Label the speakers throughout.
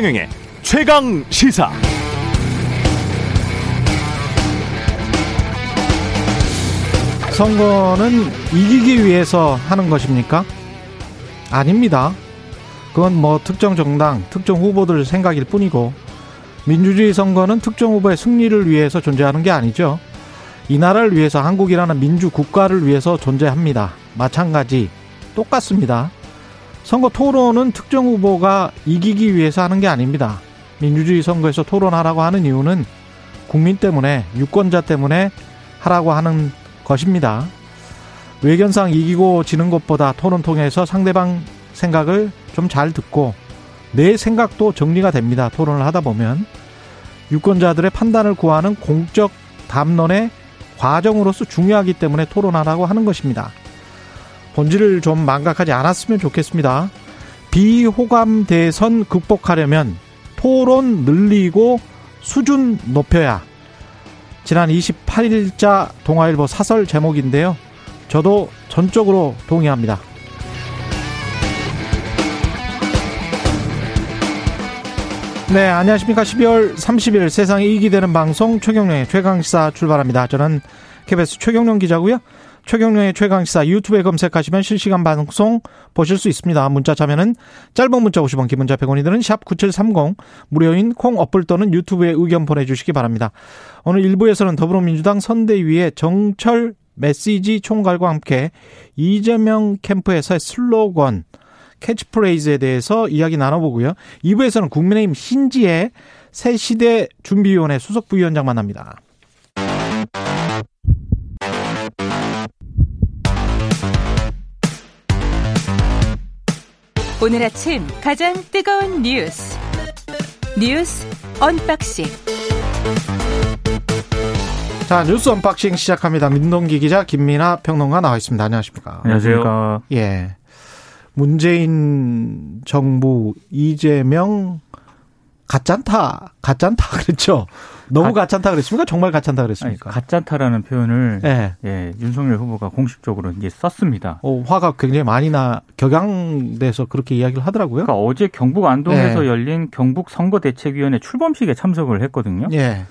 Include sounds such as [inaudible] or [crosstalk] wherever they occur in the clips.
Speaker 1: 최경영의 최강 시사.
Speaker 2: 선거는 이기기 위해서 하는 것입니까? 아닙니다. 그건 뭐 특정 정당, 특정 후보들 생각일 뿐이고 민주주의 선거는 특정 후보의 승리를 위해서 존재하는 게 아니죠. 이 나라를 위해서 한국이라는 민주 국가를 위해서 존재합니다. 마찬가지 똑같습니다. 선거 토론은 특정 후보가 이기기 위해서 하는 게 아닙니다. 민주주의 선거에서 토론하라고 하는 이유는 국민 때문에 유권자 때문에 하라고 하는 것입니다. 외견상 이기고 지는 것보다 토론 통해서 상대방 생각을 좀 잘 듣고 내 생각도 정리가 됩니다. 토론을 하다 보면 유권자들의 판단을 구하는 공적 담론의 과정으로서 중요하기 때문에 토론하라고 하는 것입니다. 본질을 좀 망각하지 않았으면 좋겠습니다. 비호감 대선 극복하려면 토론 늘리고 수준 높여야 지난 28일자 동아일보 사설 제목인데요. 저도 전적으로 동의합니다. 네, 안녕하십니까. 12월 30일 세상에 이익이 되는 방송 최경령의 최강시사 출발합니다. 저는 KBS 최경령 기자고요. 최경령의 최강시사 유튜브에 검색하시면 실시간 방송 보실 수 있습니다. 문자 참여는 짧은 문자 50원, 긴 문자 100원이 드는 샵 9730 무료인 콩 어플 또는 유튜브에 의견 보내주시기 바랍니다. 오늘 1부에서는 더불어민주당 선대위의 정철 메시지 총괄과 함께 이재명 캠프에서의 슬로건 캐치프레이즈에 대해서 이야기 나눠보고요. 2부에서는 국민의힘 신지의 새 시대 준비위원회 수석 부위원장 만납니다.
Speaker 3: 오늘 아침 가장 뜨거운 뉴스 뉴스 언박싱
Speaker 2: 자 뉴스 언박싱 시작합니다. 민동기 기자 김민하 평론가 나와 있습니다. 안녕하십니까?
Speaker 4: 안녕하세요.
Speaker 2: 예. 문재인 정부 이재명 가짠타 가짠타 [laughs] 그랬죠. 너무 가, 짠타 그랬습니까? 정말 가짠타 그랬습니까?
Speaker 4: 아니, 가짠타라는 표현을
Speaker 2: 예.
Speaker 4: 예, 윤석열 후보가 공식적으로 이제 썼습니다.
Speaker 2: 어, 화가 굉장히 많이 나 격양돼서 그렇게 이야기를 하더라고요.
Speaker 4: 그러니까 어제 경북 안동에서 예. 열린 경북 선거대책위원회 출범식에 참석을 했거든요.
Speaker 2: 예.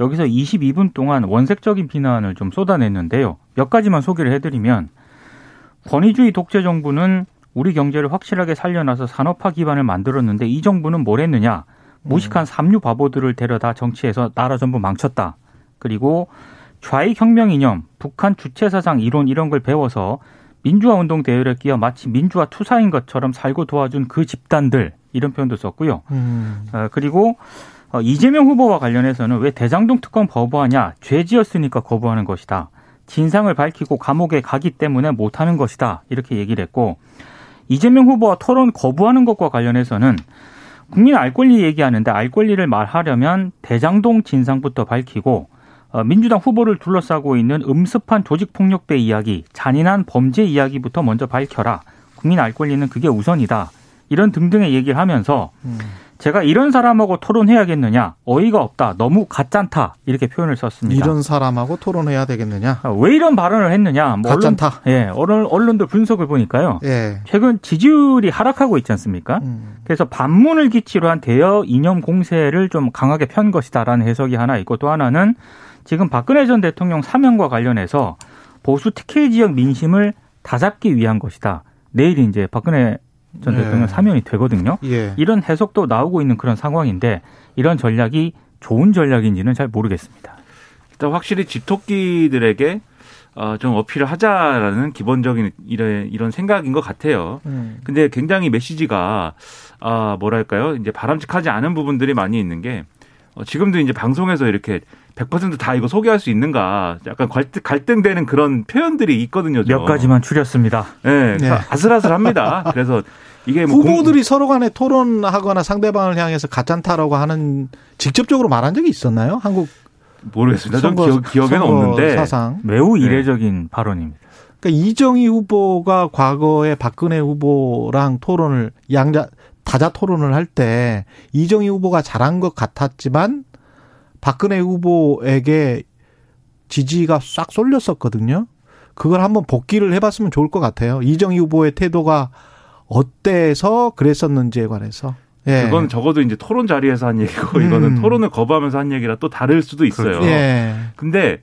Speaker 4: 여기서 22분 동안 원색적인 비난을 좀 쏟아냈는데요. 몇 가지만 소개를 해드리면 권위주의 독재 정부는 우리 경제를 확실하게 살려놔서 산업화 기반을 만들었는데 이 정부는 뭘 했느냐? 무식한 삼류 바보들을 데려다 정치에서 나라 전부 망쳤다. 그리고 좌익 혁명 이념, 북한 주체 사상 이론 이런 걸 배워서 민주화 운동 대열에 끼어 마치 민주화 투사인 것처럼 살고 도와준 그 집단들 이런 표현도 썼고요. 음. 어, 그리고 어, 이재명 후보와 관련해서는 왜 대장동 특검 거부하냐? 죄 지었으니까 거부하는 것이다. 진상을 밝히고 감옥에 가기 때문에 못하는 것이다. 이렇게 얘기를 했고 이재명 후보와 토론 거부하는 것과 관련해서는 국민 알 권리 얘기하는데 알 권리를 말하려면 대장동 진상부터 밝히고 어, 민주당 후보를 둘러싸고 있는 음습한 조직폭력배 이야기, 잔인한 범죄 이야기부터 먼저 밝혀라. 국민 알 권리는 그게 우선이다. 이런 등등의 얘기를 하면서 음. 제가 이런 사람하고 토론해야겠느냐 어이가 없다 너무 가짠타 이렇게 표현을 썼습니다.
Speaker 2: 이런 사람하고 토론해야 되겠느냐?
Speaker 4: 아, 왜 이런 발언을 했느냐?
Speaker 2: 뭐 가짠타.
Speaker 4: 언론, 예, 언론 언론들 분석을 보니까요. 예. 최근 지지율이 하락하고 있지 않습니까? 음. 그래서 반문을 기치로 한 대여 이념 공세를 좀 강하게 편 것이다라는 해석이 하나 있고 또 하나는 지금 박근혜 전 대통령 사면과 관련해서 보수 특혜 지역 민심을 다잡기 위한 것이다. 내일 이제 박근혜 전 네. 대통령 사면이 되거든요. 예. 이런 해석도 나오고 있는 그런 상황인데 이런 전략이 좋은 전략인지는 잘 모르겠습니다.
Speaker 5: 일단 확실히 집토끼들에게 어, 좀 어필을 하자라는 기본적인 이런, 이런 생각인 것 같아요. 음. 근데 굉장히 메시지가, 아, 뭐랄까요. 이제 바람직하지 않은 부분들이 많이 있는 게, 어, 지금도 이제 방송에서 이렇게 100%다 이거 소개할 수 있는가 약간 갈등, 갈등되는 그런 표현들이 있거든요.
Speaker 4: 몇 가지만 추렸습니다.
Speaker 5: 네, 네. 아슬아슬합니다. 그래서 이게
Speaker 2: 뭐 후보들이 공... 서로 간에 토론하거나 상대방을 향해서 가짠타라고 하는 직접적으로 말한 적이 있었나요? 한국
Speaker 5: 모르겠습니다. 전 기억, 기억 에는 없는데
Speaker 2: 사상
Speaker 4: 매우 네. 이례적인 네. 발언입니다.
Speaker 2: 그러니까 이정희 후보가 과거에 박근혜 후보랑 토론을 양자 다자 토론을 할 때 이정희 후보가 잘한 것 같았지만 박근혜 후보에게 지지가 싹 쏠렸었거든요. 그걸 한번 복귀를 해봤으면 좋을 것 같아요. 이정희 후보의 태도가 어때서 그랬었는지에 관해서.
Speaker 5: 예. 그건 적어도 이제 토론 자리에서 한 얘기고 음. 이거는 토론을 거부하면서 한 얘기라 또 다를 수도 있어요. 예. 근데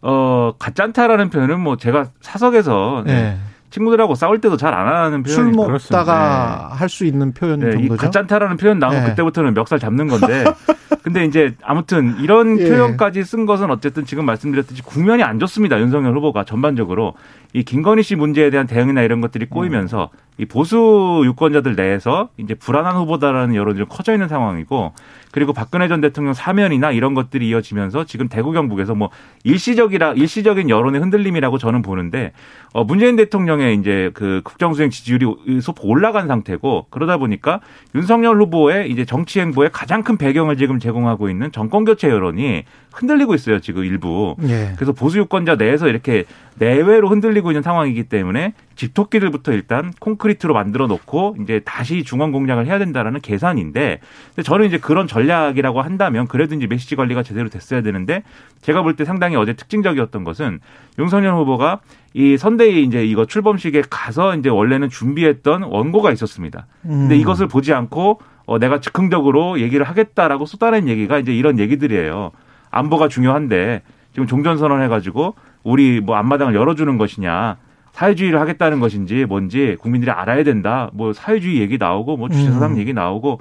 Speaker 5: 어 가짠타라는 표현은 뭐 제가 사석에서 네. 예. 친구들하고 싸울 때도 잘 안 하는 표현이
Speaker 2: 술 먹다가 네. 할수 있는 표현 네, 정도죠. 이
Speaker 5: 가짠타라는 표현 나오면 네. 그때부터는 멱살 잡는 건데 [laughs] 근데 이제 아무튼 이런 예. 표현까지 쓴 것은 어쨌든 지금 말씀드렸듯이 국면이 안 좋습니다. 윤석열 후보가 전반적으로 이 김건희 씨 문제에 대한 대응이나 이런 것들이 꼬이면서 이 보수 유권자들 내에서 이제 불안한 후보다라는 여론이 좀 커져 있는 상황이고 그리고 박근혜 전 대통령 사면이나 이런 것들이 이어지면서 지금 대구 경북에서 뭐 일시적이라 일시적인 여론의 흔들림이라고 저는 보는데 어 문재인 대통령의 이제 그 국정 수행 지지율이 소폭 올라간 상태고 그러다 보니까 윤석열 후보의 이제 정치 행보의 가장 큰 배경을 지금 제공하고 있는 정권 교체 여론이 흔들리고 있어요 지금 일부. 예. 그래서 보수 유권자 내에서 이렇게 내외로 흔들리고 있는 상황이기 때문에 집토끼들부터 일단 콘크리트로 만들어 놓고 이제 다시 중앙 공략을 해야 된다라는 계산인데 저는 이제 그런 전략이라고 한다면 그래도 이제 메시지 관리가 제대로 됐어야 되는데 제가 볼 때 상당히 어제 특징적이었던 것은 윤석열 후보가 이 선대위 이제 이거 출범식에 가서 이제 원래는 준비했던 원고가 있었습니다. 근데 음. 이것을 보지 않고 어 내가 즉흥적으로 얘기를 하겠다라고 쏟아낸 얘기가 이제 이런 얘기들이에요. 안보가 중요한데 지금 종전선언 해가지고 우리 뭐 앞마당을 열어주는 것이냐 사회주의를 하겠다는 것인지 뭔지 국민들이 알아야 된다. 뭐 사회주의 얘기 나오고 뭐 주체사상 음. 얘기 나오고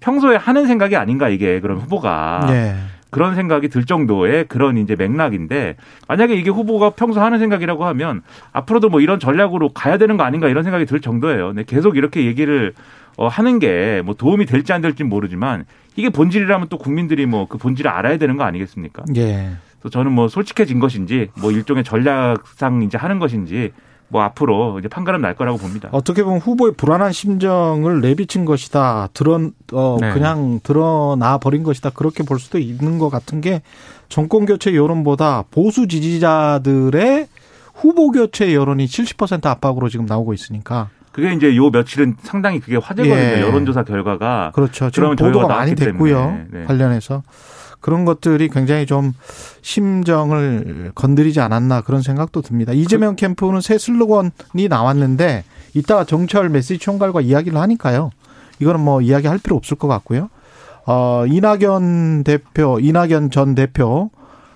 Speaker 5: 평소에 하는 생각이 아닌가 이게 그런 후보가 네. 그런 생각이 들 정도의 그런 이제 맥락인데 만약에 이게 후보가 평소 하는 생각이라고 하면 앞으로도 뭐 이런 전략으로 가야 되는 거 아닌가 이런 생각이 들 정도예요. 근데 계속 이렇게 얘기를 어 하는 게 뭐 도움이 될지 안 될지 모르지만 이게 본질이라면 또 국민들이 뭐 그 본질을 알아야 되는 거 아니겠습니까? 예. 그래서 저는 뭐 솔직해진 것인지 뭐 일종의 전략상 이제 하는 것인지 뭐 앞으로 이제 판가름 날 거라고 봅니다.
Speaker 2: 어떻게 보면 후보의 불안한 심정을 내비친 것이다. 드러 어 네. 그냥 드러나 버린 것이다. 그렇게 볼 수도 있는 것 같은 게 정권 교체 여론보다 보수 지지자들의 후보 교체 여론이 70% 압박으로 지금 나오고 있으니까.
Speaker 5: 그게 이제 요 며칠은 상당히 그게 화제거든요. 예. 여론조사 결과가.
Speaker 2: 그렇죠. 지금 보도가 많이 됐고요. 네. 관련해서. 그런 것들이 굉장히 좀 심정을 건드리지 않았나 그런 생각도 듭니다. 이재명 그, 캠프는 새 슬로건이 나왔는데 이따가 정철 메시지 총괄과 이야기를 하니까요. 이거는 뭐 이야기할 필요 없을 것 같고요. 어, 이낙연 대표, 이낙연 전 대표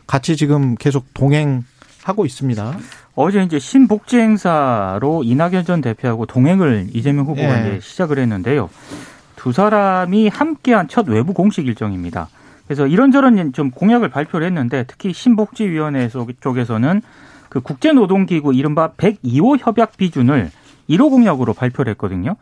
Speaker 2: 같이 지금 계속 동행 하고 있습니다.
Speaker 4: 어제 이제 신복지 행사로 이낙연 전 대표하고 동행을 이재명 후보가 예. 이제 시작을 했는데요. 두 사람이 함께한 첫 외부 공식 일정입니다. 그래서 이런저런 좀 공약을 발표를 했는데 특히 신복지위원회 쪽에서는 그 국제노동기구 이른바 102호 협약 비준을 1호 공약으로 발표를 했거든요.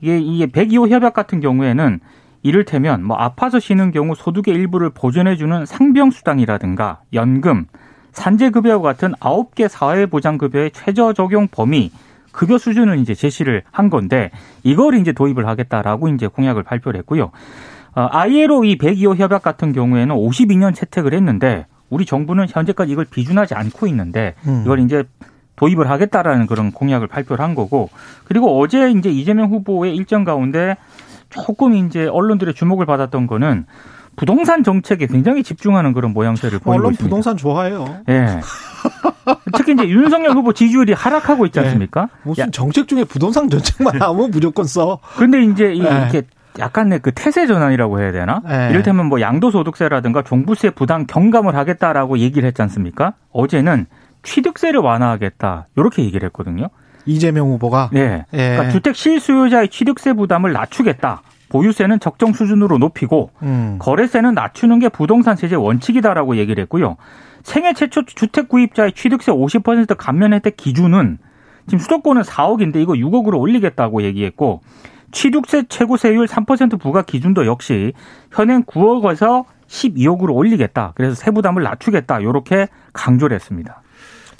Speaker 4: 이게 이게 102호 협약 같은 경우에는 이를테면 뭐 아파서 쉬는 경우 소득의 일부를 보전해주는 상병 수당이라든가 연금, 산재급여와 같은 9개 사회보장급여의 최저 적용 범위 급여 수준을 이제 제시를 한 건데 이걸 이제 도입을 하겠다라고 이제 공약을 발표를 했고요. 어, ILO 이 102호 협약 같은 경우에는 52년 채택을 했는데 우리 정부는 현재까지 이걸 비준하지 않고 있는데 음. 이걸 이제 도입을 하겠다라는 그런 공약을 발표를 한 거고 그리고 어제 이제 이재명 후보의 일정 가운데 조금 이제 언론들의 주목을 받았던 거는 부동산 정책에 굉장히 집중하는 그런 모양새를 보이고
Speaker 2: 언론
Speaker 4: 있습니다.
Speaker 2: 부동산 좋아해요.
Speaker 4: 예. 특히 이제 윤석열 후보 지지율이 하락하고 있지 네. 않습니까? 네.
Speaker 2: 무슨 정책 중에 부동산 정책만 하면 무조건 써.
Speaker 4: 그런데 이제 네. 이렇게 약간의 그 태세 전환이라고 해야 되나? 네. 이를테면 뭐 양도소득세라든가 종부세 부담 경감을 하겠다라고 얘기를 했지 않습니까? 어제는 취득세를 완화하겠다. 이렇게 얘기를 했거든요.
Speaker 2: 이재명 후보가?
Speaker 4: 네. 예. 그러니까 주택 실수요자의 취득세 부담을 낮추겠다. 보유세는 적정 수준으로 높이고 음. 거래세는 낮추는 게 부동산 세제 원칙이다라고 얘기를 했고요. 생애 최초 주택 구입자의 취득세 50% 감면 혜택 기준은 지금 수도권은 4억인데 이거 6억으로 올리겠다고 얘기했고 취득세 최고 세율 3% 부과 기준도 역시 현행 9억에서 12억으로 올리겠다. 그래서 세부담을 낮추겠다. 이렇게 강조를 했습니다.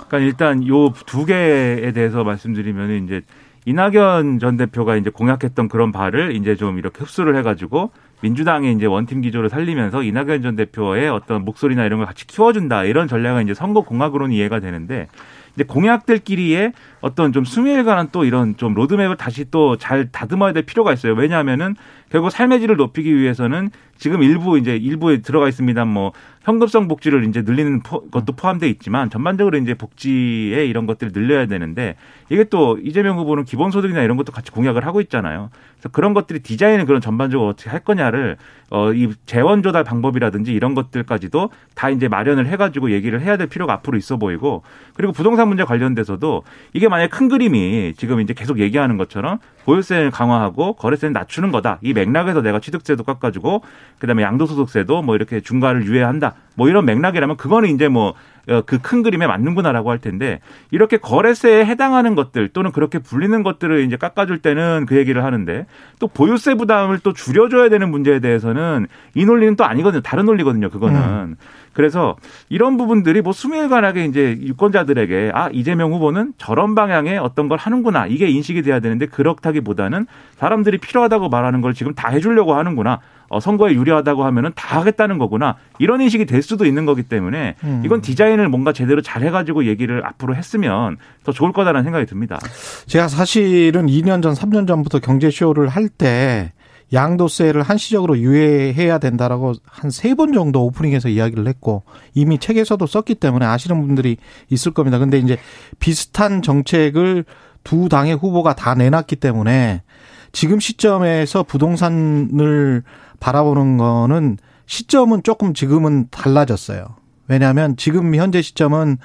Speaker 5: 그러니까 일단 요 두 개에 대해서 말씀드리면 이제 이낙연 전 대표가 이제 공약했던 그런 바를 이제 좀 이렇게 흡수를 해가지고 민주당의 이제 원팀 기조를 살리면서 이낙연 전 대표의 어떤 목소리나 이런 걸 같이 키워준다 이런 전략은 이제 선거 공약으로는 이해가 되는데 이제 공약들끼리의 어떤 좀 수미에 관한 또 이런 좀 로드맵을 다시 또 잘 다듬어야 될 필요가 있어요. 왜냐하면은 결국 삶의 질을 높이기 위해서는 지금 일부 이제 일부에 들어가 있습니다. 뭐 현금성 복지를 이제 늘리는 것도 포함되어 있지만 전반적으로 이제 복지에 이런 것들을 늘려야 되는데 이게 또 이재명 후보는 기본소득이나 이런 것도 같이 공약을 하고 있잖아요. 그래서 그런 것들이 디자인을 그런 전반적으로 어떻게 할 거냐를 어이 재원 조달 방법이라든지 이런 것들까지도 다 이제 마련을 해가지고 얘기를 해야 될 필요가 앞으로 있어 보이고 그리고 부동산 문제 관련돼서도 이게 만약 큰 그림이 지금 이제 계속 얘기하는 것처럼 보유세를 강화하고 거래세는 낮추는 거다. 이 맥락에서 내가 취득세도 깎아주고 그다음에 양도소득세도 뭐 이렇게 중과를 유예한다. 뭐 이런 맥락이라면 그거는 이제 뭐 그 큰 그림에 맞는구나라고 할 텐데 이렇게 거래세에 해당하는 것들 또는 그렇게 불리는 것들을 이제 깎아줄 때는 그 얘기를 하는데 또 보유세 부담을 또 줄여줘야 되는 문제에 대해서는 이 논리는 또 아니거든요. 다른 논리거든요. 그거는. 음. 그래서 이런 부분들이 뭐 수밀관하게 이제 유권자들에게 아 이재명 후보는 저런 방향의 어떤 걸 하는구나 이게 인식이 돼야 되는데 그렇다기보다는 사람들이 필요하다고 말하는 걸 지금 다 해주려고 하는구나 어, 선거에 유리하다고 하면은 다 하겠다는 거구나 이런 인식이 될 수도 있는 거기 때문에 음. 이건 디자인을 뭔가 제대로 잘 해가지고 얘기를 앞으로 했으면 더 좋을 거다라는 생각이 듭니다.
Speaker 2: 제가 사실은 2년 전, 3년 전부터 경제 쇼를 할 때 양도세를 한시적으로 유예해야 된다라고 한 세 번 정도 오프닝에서 이야기를 했고 이미 책에서도 썼기 때문에 아시는 분들이 있을 겁니다. 근데 이제 비슷한 정책을 두 당의 후보가 다 내놨기 때문에 지금 시점에서 부동산을 바라보는 거는 시점은 조금 지금은 달라졌어요. 왜냐하면 지금 현재 시점은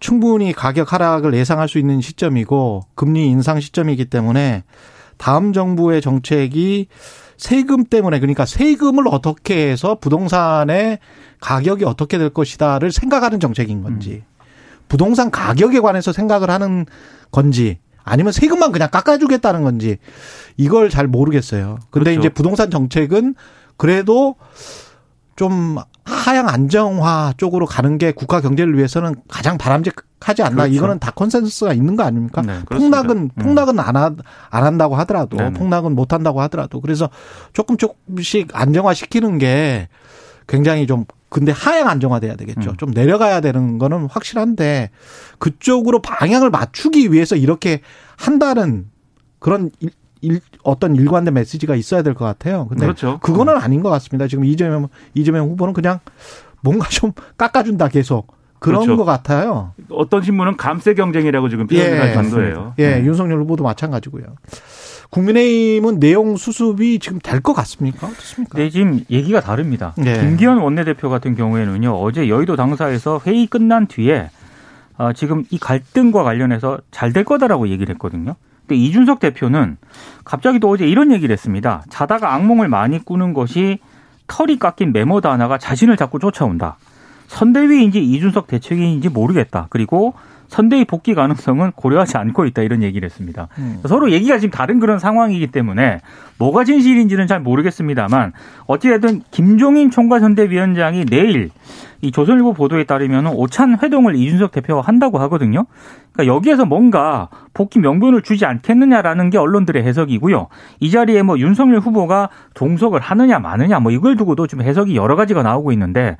Speaker 2: 충분히 가격 하락을 예상할 수 있는 시점이고 금리 인상 시점이기 때문에 다음 정부의 정책이 세금 때문에 그러니까 세금을 어떻게 해서 부동산의 가격이 어떻게 될 것이다를 생각하는 정책인 건지 음. 부동산 가격에 관해서 생각을 하는 건지 아니면 세금만 그냥 깎아주겠다는 건지 이걸 잘 모르겠어요. 근데 그렇죠. 이제 부동산 정책은 그래도 좀 하향 안정화 쪽으로 가는 게 국가 경제를 위해서는 가장 바람직하지 않나. 그렇죠. 이거는 다 consensus가 있는 거 아닙니까? 네, 폭락은 음. 폭락은 안, 하, 안 한다고 하더라도 네네. 폭락은 못 한다고 하더라도 그래서 조금 조금씩 안정화 시키는 게 굉장히 좀 근데 하향 안정화돼야 되겠죠. 음. 좀 내려가야 되는 거는 확실한데 그쪽으로 방향을 맞추기 위해서 이렇게 한다는 그런 일, 어떤 일관된 메시지가 있어야 될 것 같아요. 근데 그렇죠. 그거는 아닌 것 같습니다. 지금 이재명 이재명 후보는 그냥 뭔가 좀 깎아준다 계속. 그런 그렇죠. 것 같아요.
Speaker 5: 어떤 신문은 감세 경쟁이라고 지금 표현할 예. 정도예요.
Speaker 2: 예, 네. 윤석열 후보도 마찬가지고요. 국민의힘은 내용 수습이 지금 될 것 같습니까? 어떻습니까?
Speaker 4: 네, 지금 얘기가 다릅니다. 네. 김기현 원내대표 같은 경우에는요, 어제 여의도 당사에서 회의 끝난 뒤에 어, 지금 이 갈등과 관련해서 잘 될 거다라고 얘기를 했거든요. 근데 이준석 대표는 갑자기 또 어제 이런 얘기를 했습니다. 자다가 악몽을 많이 꾸는 것이 털이 깎인 메모다 하나가 자신을 자꾸 쫓아온다. 선대위인지 이준석 대책인지 모르겠다. 그리고 선대위 복귀 가능성은 고려하지 않고 있다 이런 얘기를 했습니다. 음. 서로 얘기가 지금 다른 그런 상황이기 때문에 뭐가 진실인지는 잘 모르겠습니다만 어찌됐든 김종인 총괄선대위원장이 내일 이 조선일보 보도에 따르면 오찬 회동을 이준석 대표가 한다고 하거든요. 그러니까 여기에서 뭔가 복귀 명분을 주지 않겠느냐라는 게 언론들의 해석이고요. 이 자리에 뭐 윤석열 후보가 동석을 하느냐 마느냐 뭐 이걸 두고도 좀 해석이 여러 가지가 나오고 있는데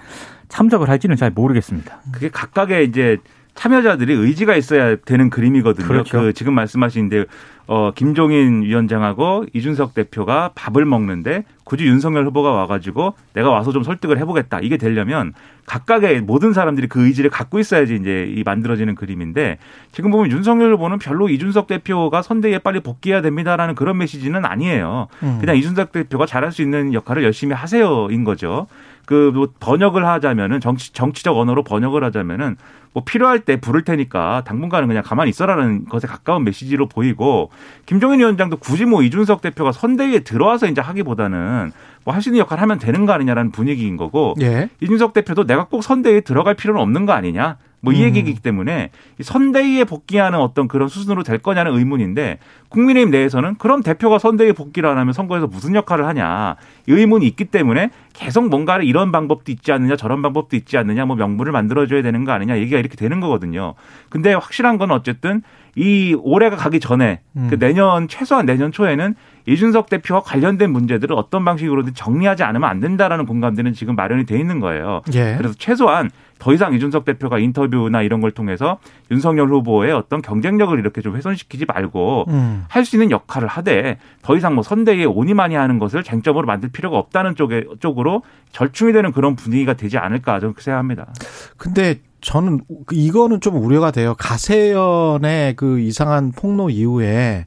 Speaker 4: 참석을 할지는 잘 모르겠습니다.
Speaker 5: 그게 각각의 이제 참여자들이 의지가 있어야 되는 그림이거든요. 그렇죠. 그 지금 말씀하신 데 어 김종인 위원장하고 이준석 대표가 밥을 먹는데 굳이 윤석열 후보가 와가지고 내가 와서 좀 설득을 해보겠다 이게 되려면 각각의 모든 사람들이 그 의지를 갖고 있어야지 이제 이 만들어지는 그림인데 지금 보면 윤석열 후보는 별로 이준석 대표가 선대위에 빨리 복귀해야 됩니다라는 그런 메시지는 아니에요. 음. 그냥 이준석 대표가 잘할 수 있는 역할을 열심히 하세요인 거죠. 그 번역을 하자면은 정치 정치적 언어로 번역을 하자면은 뭐 필요할 때 부를 테니까 당분간은 그냥 가만히 있어라는 것에 가까운 메시지로 보이고 김종인 위원장도 굳이 뭐 이준석 대표가 선대위에 들어와서 이제 하기보다는 뭐 있는 역할 하면 되는 거 아니냐라는 분위기인 거고 예. 이준석 대표도 내가 꼭 선대위에 들어갈 필요는 없는 거 아니냐 뭐이 음. 얘기이기 때문에 선대위에 복귀하는 어떤 그런 수순으로 될 거냐는 의문인데 국민의힘 내에서는 그럼 대표가 선대위에 복귀를 안 하면 선거에서 무슨 역할을 하냐 이 의문이 있기 때문에 계속 뭔가를 이런 방법도 있지 않느냐 저런 방법도 있지 않느냐 뭐 명분을 만들어줘야 되는 거 아니냐 얘기가 이렇게 되는 거거든요. 근데 확실한 건 어쨌든 이 올해가 가기 전에 음. 그 내년 최소한 내년 초에는 이준석 대표와 관련된 문제들을 어떤 방식으로든 정리하지 않으면 안 된다라는 공감대는 지금 마련이 돼 있는 거예요. 예. 그래서 최소한 더 이상 이준석 대표가 인터뷰나 이런 걸 통해서 윤석열 후보의 어떤 경쟁력을 이렇게 좀 훼손시키지 말고 음. 할수 있는 역할을 하되 더 이상 뭐 선대위에 오니 많이 하는 것을 쟁점으로 만들 필요가 없다는 쪽에 쪽으로 절충이 되는 그런 분위기가 되지 않을까 저는 생각합니다.
Speaker 2: 근데 저는 이거는 좀 우려가 돼요. 가세연의 그 이상한 폭로 이후에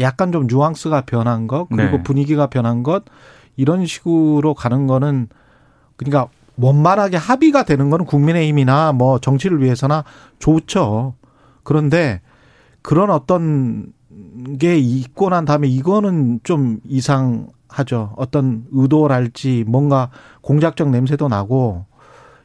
Speaker 2: 약간 좀 뉘앙스가 변한 것 그리고 네. 분위기가 변한 것 이런 식으로 가는 거는 그러니까 원만하게 합의가 되는 거는 국민의힘이나 뭐 정치를 위해서나 좋죠. 그런데 그런 어떤 게 있고 난 다음에 이거는 좀 이상하죠. 어떤 의도랄지 뭔가 공작적 냄새도 나고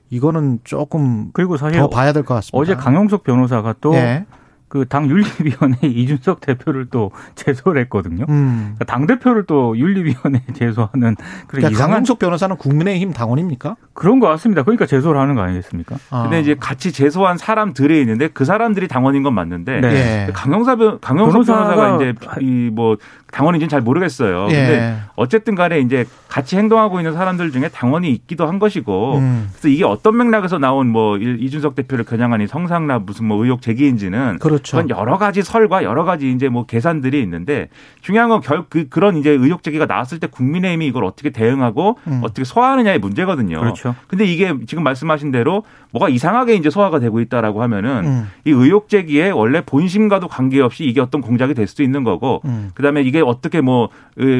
Speaker 2: 이거는 조금 그리고 사실 더 봐야 될 것 같습니다.
Speaker 4: 어제 강용석 변호사가 또 예. 그 당 윤리위원회 [laughs] 이준석 대표를 또 제소를 했거든요. 음. 그러니까 당 대표를 또 윤리위원회 [laughs] 제소하는
Speaker 2: 그런 그러니까 이상한 강용석 변호사는 국민의힘 당원입니까?
Speaker 4: 그런 것 같습니다. 그러니까 제소를 하는 거 아니겠습니까?
Speaker 5: 아. 근데 이제 같이 제소한 사람들이 있는데 그 사람들이 당원인 건 맞는데 네. 강용사 변, 강용석 변호사가, 변호사가 이제 이 뭐 당원인지는 잘 모르겠어요. 예. 근데 어쨌든 간에 이제 같이 행동하고 있는 사람들 중에 당원이 있기도 한 것이고 음. 그래서 이게 어떤 맥락에서 나온 뭐 이준석 대표를 겨냥하니 성상납 무슨 뭐 의혹 제기인지는 그렇죠. 그건 여러 가지 설과 여러 가지 이제 뭐 계산들이 있는데 중요한 건 결 그 그런 이제 의혹 제기가 나왔을 때 국민의힘이 이걸 어떻게 대응하고 음. 어떻게 소화하느냐의 문제거든요. 그렇죠. 근데 이게 지금 말씀하신 대로 뭐가 이상하게 이제 소화가 되고 있다라고 하면은 음. 이 의혹 제기에 원래 본심과도 관계없이 이게 어떤 공작이 될 수도 있는 거고 음. 그다음에 이게 어떻게 뭐뭐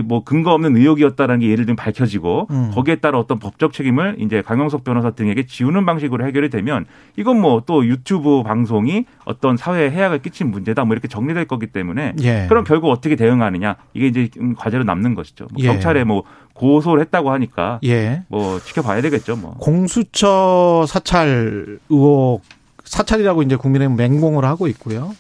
Speaker 5: 뭐 근거 없는 의혹이었다라는 게 예를 들면 밝혀지고 음. 거기에 따라 어떤 법적 책임을 이제 강영석 변호사 등에게 지우는 방식으로 해결이 되면 이건 뭐 또 유튜브 방송이 어떤 사회에 해악을 끼친 문제다 뭐 이렇게 정리될 거기 때문에 예. 그럼 결국 어떻게 대응하느냐 이게 이제 과제로 남는 것이죠. 뭐 예. 경찰에 뭐 고소를 했다고 하니까 예. 뭐 지켜봐야 되겠죠. 뭐
Speaker 2: 공수처 사찰 의혹 사찰이라고 이제 국민의힘 맹공을 하고 있고요.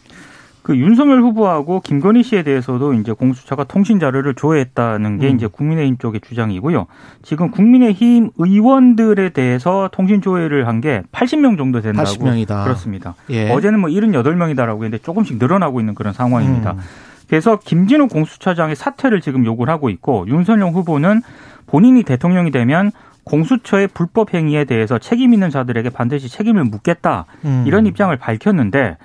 Speaker 4: 그 윤석열 후보하고 김건희 씨에 대해서도 이제 공수처가 통신 자료를 조회했다는 게 음. 이제 국민의힘 쪽의 주장이고요. 지금 국민의힘 의원들에 대해서 통신 조회를 한 게 80명 정도 된다고 80명이다. 그렇습니다. 예. 어제는 뭐 78명이다라고 했는데 조금씩 늘어나고 있는 그런 상황입니다. 음. 그래서 김진우 공수처장의 사퇴를 지금 요구를 하고 있고 윤석열 후보는 본인이 대통령이 되면 공수처의 불법 행위에 대해서 책임 있는 자들에게 반드시 책임을 묻겠다 음. 이런 입장을 밝혔는데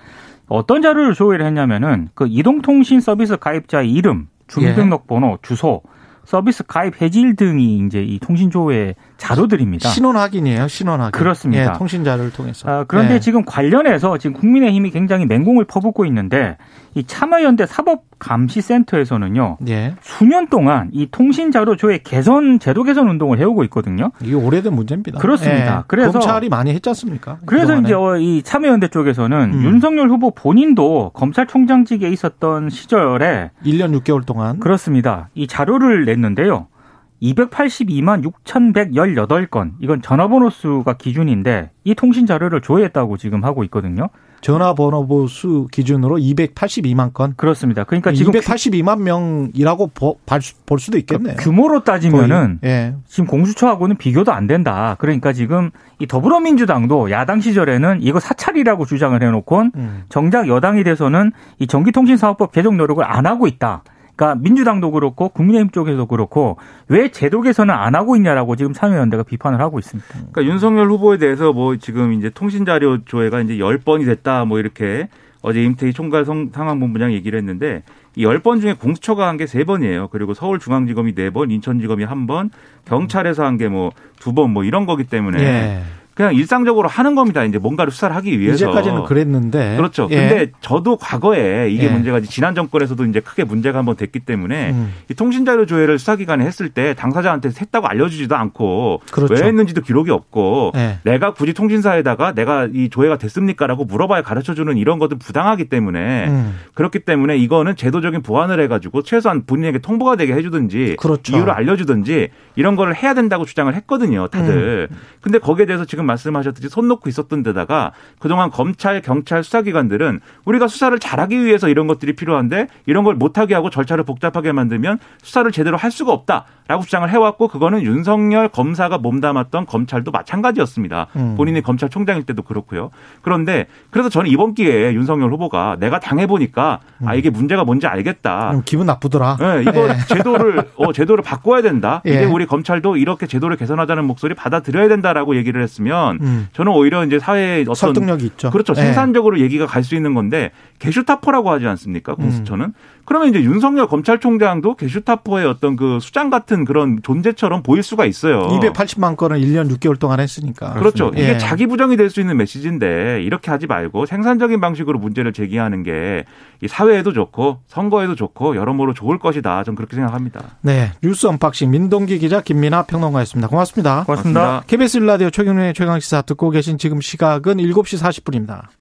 Speaker 4: 어떤 자료를 조회를 했냐면은 그 이동통신 서비스 가입자의 이름, 주민등록번호, 예. 주소, 서비스 가입 해지일 등이 이제 이 통신 조회 자료들입니다.
Speaker 2: 신원 확인이에요, 신원 확인.
Speaker 4: 그렇습니다.
Speaker 2: 예, 통신 자료를 통해서.
Speaker 4: 아, 그런데 예. 지금 관련해서 지금 국민의힘이 굉장히 맹공을 퍼붓고 있는데 이 참여연대 사법감시센터에서는요. 예. 수년 동안 이 통신 자료 조회 개선 제도 개선 운동을 해오고 있거든요.
Speaker 2: 이게 오래된 문제입니다.
Speaker 4: 그렇습니다.
Speaker 2: 예. 그래서 검찰이 많이 했지 않습니까?
Speaker 4: 그래서 그동안에. 이제 어, 이 참여연대 쪽에서는 음. 윤석열 후보 본인도 검찰총장직에 있었던 시절에
Speaker 2: 1년 6개월 동안
Speaker 4: 그렇습니다. 이 자료를 냈는데요. 282만 6,118건. 이건 전화번호 수가 기준인데 이 통신 자료를 조회했다고 지금 하고 있거든요.
Speaker 2: 전화번호 수 기준으로 282만 건.
Speaker 4: 그렇습니다. 그러니까
Speaker 2: 지금 282만 명이라고 볼 수도 있겠네요.
Speaker 4: 그러니까 규모로 따지면은 예. 지금 공수처하고는 비교도 안 된다. 그러니까 지금 이 더불어민주당도 야당 시절에는 이거 사찰이라고 주장을 해놓고 음. 정작 여당이 돼서는 이 전기통신사업법 개정 노력을 안 하고 있다. 그러니까 민주당도 그렇고 국민의힘 쪽에도 그렇고 왜 제도 개선을 안 하고 있냐라고 지금 참여연대가 비판을 하고 있습니다.
Speaker 5: 그러니까 윤석열 후보에 대해서 뭐 지금 이제 통신 자료 조회가 이제 10번이 됐다 뭐 이렇게 어제 임태희 총괄 상황본부장 얘기를 했는데 이 10번 중에 공수처가 한게 3번이에요. 그리고 서울중앙지검이 4번, 인천지검이 1번, 경찰에서 한 게뭐 2번 뭐 이런 거기 때문에 예. 그냥 일상적으로 하는 겁니다. 이제 뭔가를 수사를 하기 위해서.
Speaker 2: 이제까지는 그랬는데.
Speaker 5: 그렇죠. 예. 근데 저도 과거에 이게 예. 문제가 지난 정권에서도 이제 크게 문제가 한번 됐기 때문에 음. 이 통신자료 조회를 수사기관에 했을 때 당사자한테 했다고 알려주지도 않고 그렇죠. 왜 했는지도 기록이 없고 예. 내가 굳이 통신사에다가 내가 이 조회가 됐습니까라고 물어봐야 가르쳐주는 이런 것도 부당하기 때문에 음. 그렇기 때문에 이거는 제도적인 보완을 해가지고 최소한 본인에게 통보가 되게 해주든지 그렇죠. 이유를 알려주든지 이런 거를 해야 된다고 주장을 했거든요. 다들. 음. 근데 거기에 대해서 지금 말씀하셨듯이 손 놓고 있었던 데다가 그동안 검찰, 경찰 수사기관들은 우리가 수사를 잘하기 위해서 이런 것들이 필요한데 이런 걸 못하게 하고 절차를 복잡하게 만들면 수사를 제대로 할 수가 없다라고 주장을 해왔고 그거는 윤석열 검사가 몸담았던 검찰도 마찬가지였습니다. 음. 본인이 검찰총장일 때도 그렇고요. 그런데 그래서 저는 이번 기회에 윤석열 후보가 내가 당해보니까 음. 아 이게 문제가 뭔지 알겠다.
Speaker 2: 기분 나쁘더라.
Speaker 5: 네, 이거 예. 제도를 어, 제도를 바꿔야 된다. 예. 이제 우리 검찰도 이렇게 제도를 개선하자는 목소리 받아들여야 된다라고 얘기를 했으면 된다면 음. 저는 오히려 이제 사회에 어떤
Speaker 2: 설득력이 있죠.
Speaker 5: 그렇죠. 네. 생산적으로 얘기가 갈 수 있는 건데 게슈타포라고 하지 않습니까? 공수처는. 음. 그러면 이제 윤석열 검찰총장도 게슈타포의 어떤 그 수장 같은 그런 존재처럼 보일 수가 있어요.
Speaker 2: 280만 건을 1년 6개월 동안 했으니까.
Speaker 5: 그렇죠. 예. 이게 자기 부정이 될 수 있는 메시지인데 이렇게 하지 말고 생산적인 방식으로 문제를 제기하는 게 사회에도 좋고 선거에도 좋고 여러모로 좋을 것이다. 좀 그렇게 생각합니다.
Speaker 2: 네. 뉴스 언박싱 민동기 기자 김민하 평론가였습니다. 고맙습니다.
Speaker 4: 고맙습니다.
Speaker 2: KBS 일라디오 최경영의 최강시사 듣고 계신 지금 시각은 7시 40분입니다.